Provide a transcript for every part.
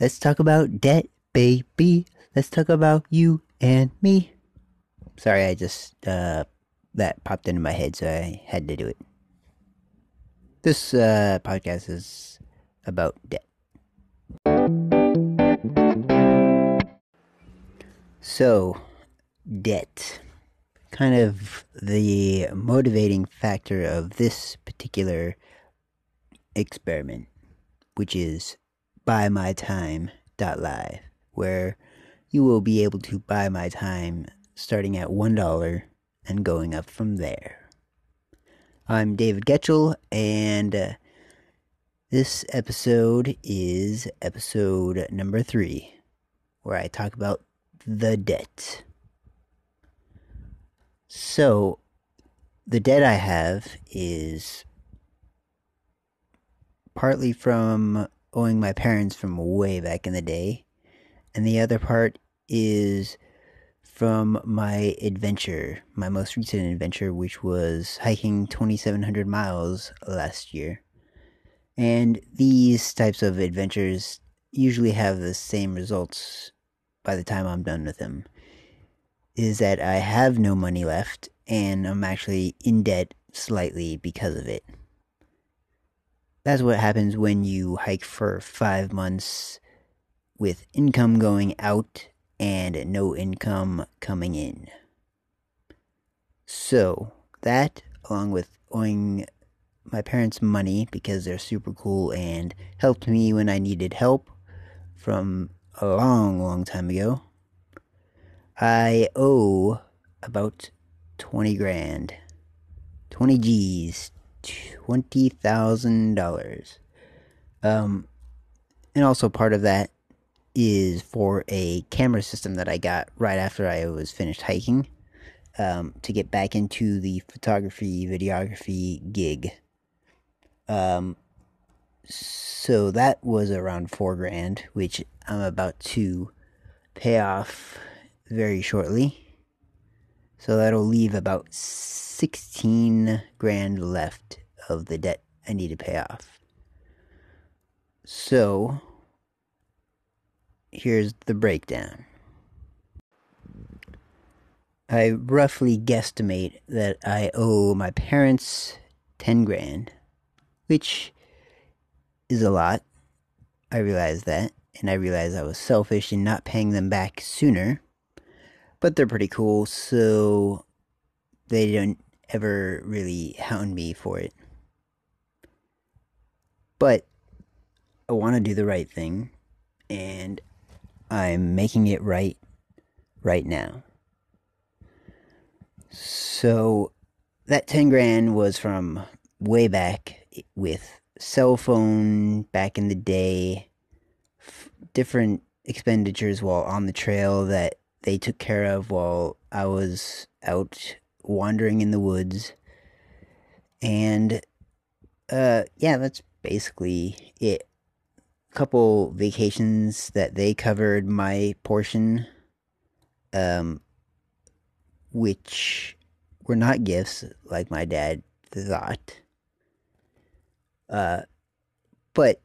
Let's talk about debt, baby. Let's talk about you and me. Sorry, I just, uh, that popped into my head, so I had to do it. This, uh, podcast is about debt. So, debt. Kind of the motivating factor of this particular experiment, which is buymytime.live, where you will be able to buy my time starting at $1 and going up from there. I'm David Getchell, and uh, this episode is episode number three, where I talk about the debt. So, the debt I have is partly from owing my parents from way back in the day, and the other part is from my adventure, my most recent adventure, which was hiking 2,700 miles last year. And these types of adventures usually have the same results by the time I'm done with them is that I have no money left and I'm actually in debt slightly because of it. That's what happens when you hike for five months with income going out and no income coming in. So, that, along with owing my parents money because they're super cool and helped me when I needed help from a long, long time ago, I owe about 20 grand. 20 G's. $20,000. Um, and also part of that is for a camera system that I got right after I was finished hiking um, to get back into the photography, videography gig. Um, so that was around four grand, which I'm about to pay off very shortly. So that'll leave about 16 grand left of the debt I need to pay off. So here's the breakdown. I roughly guesstimate that I owe my parents 10 grand, which is a lot. I realize that, and I realize I was selfish in not paying them back sooner but they're pretty cool, so they don't ever really hound me for it. But I want to do the right thing, and I'm making it right right now. So that 10 grand was from way back with cell phone back in the day, different expenditures while on the trail that they took care of while I was out wandering in the woods. And uh yeah, that's basically it. A couple vacations that they covered my portion um which were not gifts like my dad thought. Uh but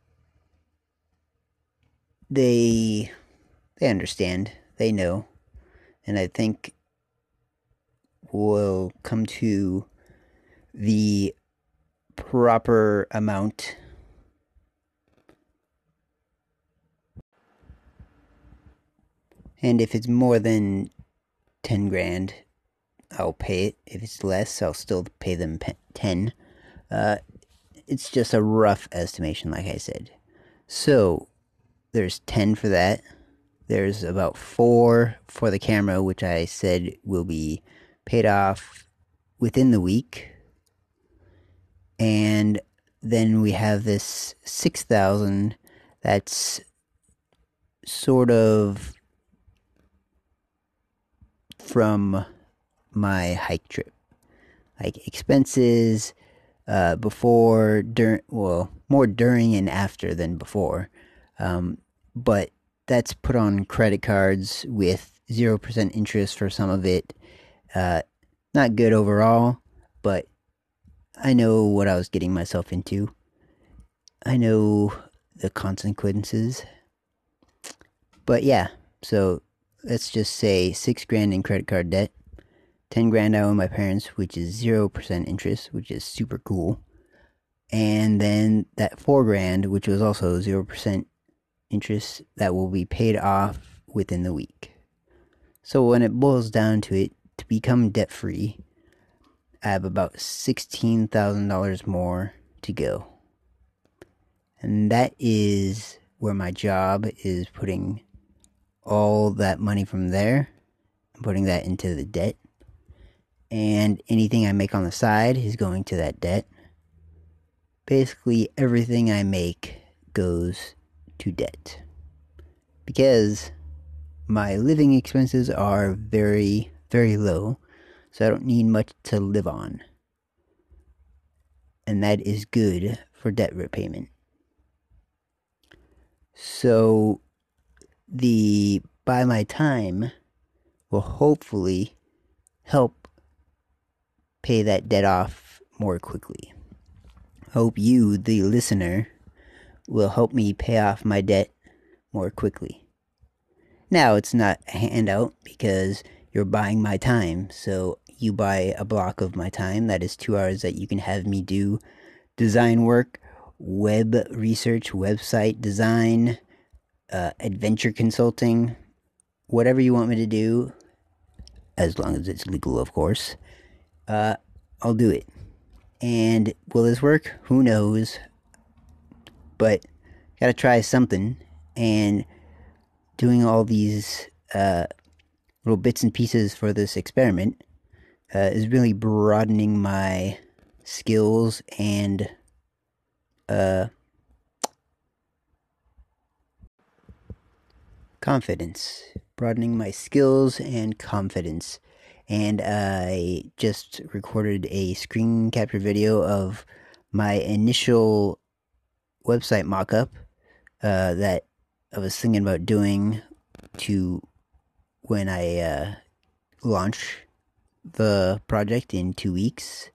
they they understand. They know and I think we'll come to the proper amount. And if it's more than 10 grand, I'll pay it. If it's less, I'll still pay them 10. Uh, it's just a rough estimation, like I said. So, there's 10 for that. There's about four for the camera, which I said will be paid off within the week. And then we have this 6,000 that's sort of from my hike trip. Like expenses uh, before, during, well, more during and after than before. Um, but that's put on credit cards with 0% interest for some of it. Uh, not good overall, but I know what I was getting myself into. I know the consequences. But yeah, so let's just say six grand in credit card debt, 10 grand I owe my parents, which is 0% interest, which is super cool. And then that four grand, which was also 0% interest, that will be paid off within the week. So when it boils down to it, to become debt free, I have about $16,000 more to go. And that is where my job is putting all that money from there and putting that into the debt. And anything I make on the side is going to that debt. Basically, everything I make goes to debt. Because my living expenses are very, very low, so I don't need much to live on. And that is good for debt repayment. So the buy my time will hopefully help pay that debt off more quickly. Hope you, the listener, will help me pay off my debt more quickly. Now, it's not a handout because you're buying my time, so you buy a block of my time that is two hours that you can have me do design work, web research, website design, uh, adventure consulting, whatever you want me to do, as long as it's legal, of course, uh, I'll do it. And will this work? Who knows? But gotta try something. And doing all these uh, little bits and pieces for this experiment uh, is really broadening my skills and uh, confidence, broadening my skills and confidence. And I just recorded a screen capture video of my initial website mockup uh, that I was thinking about doing to when I uh, launch the project in two weeks.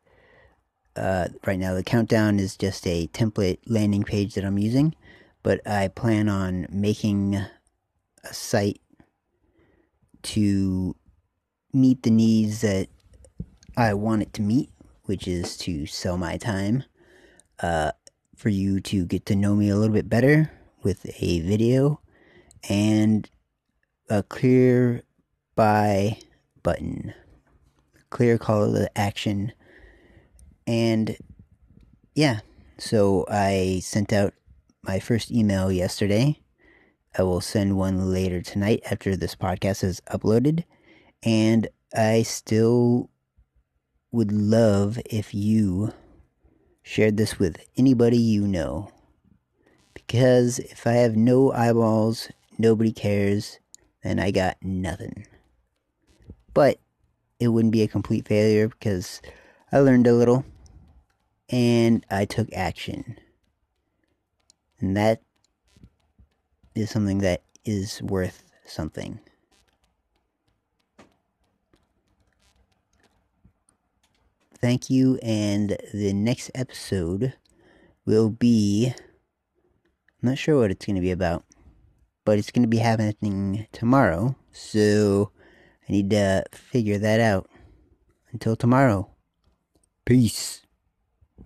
Uh, right now, the countdown is just a template landing page that I'm using, but I plan on making a site to meet the needs that I want it to meet, which is to sell my time, uh, for you to get to know me a little bit better with a video, and a clear buy button, clear call to action, and yeah, so I sent out my first email yesterday. I will send one later tonight after this podcast is uploaded. And I still would love if you shared this with anybody you know. Because if I have no eyeballs, nobody cares, then I got nothing. But it wouldn't be a complete failure because I learned a little and I took action. And that is something that is worth something. Thank you, and the next episode will be. I'm not sure what it's going to be about, but it's going to be happening tomorrow, so I need to figure that out. Until tomorrow, peace.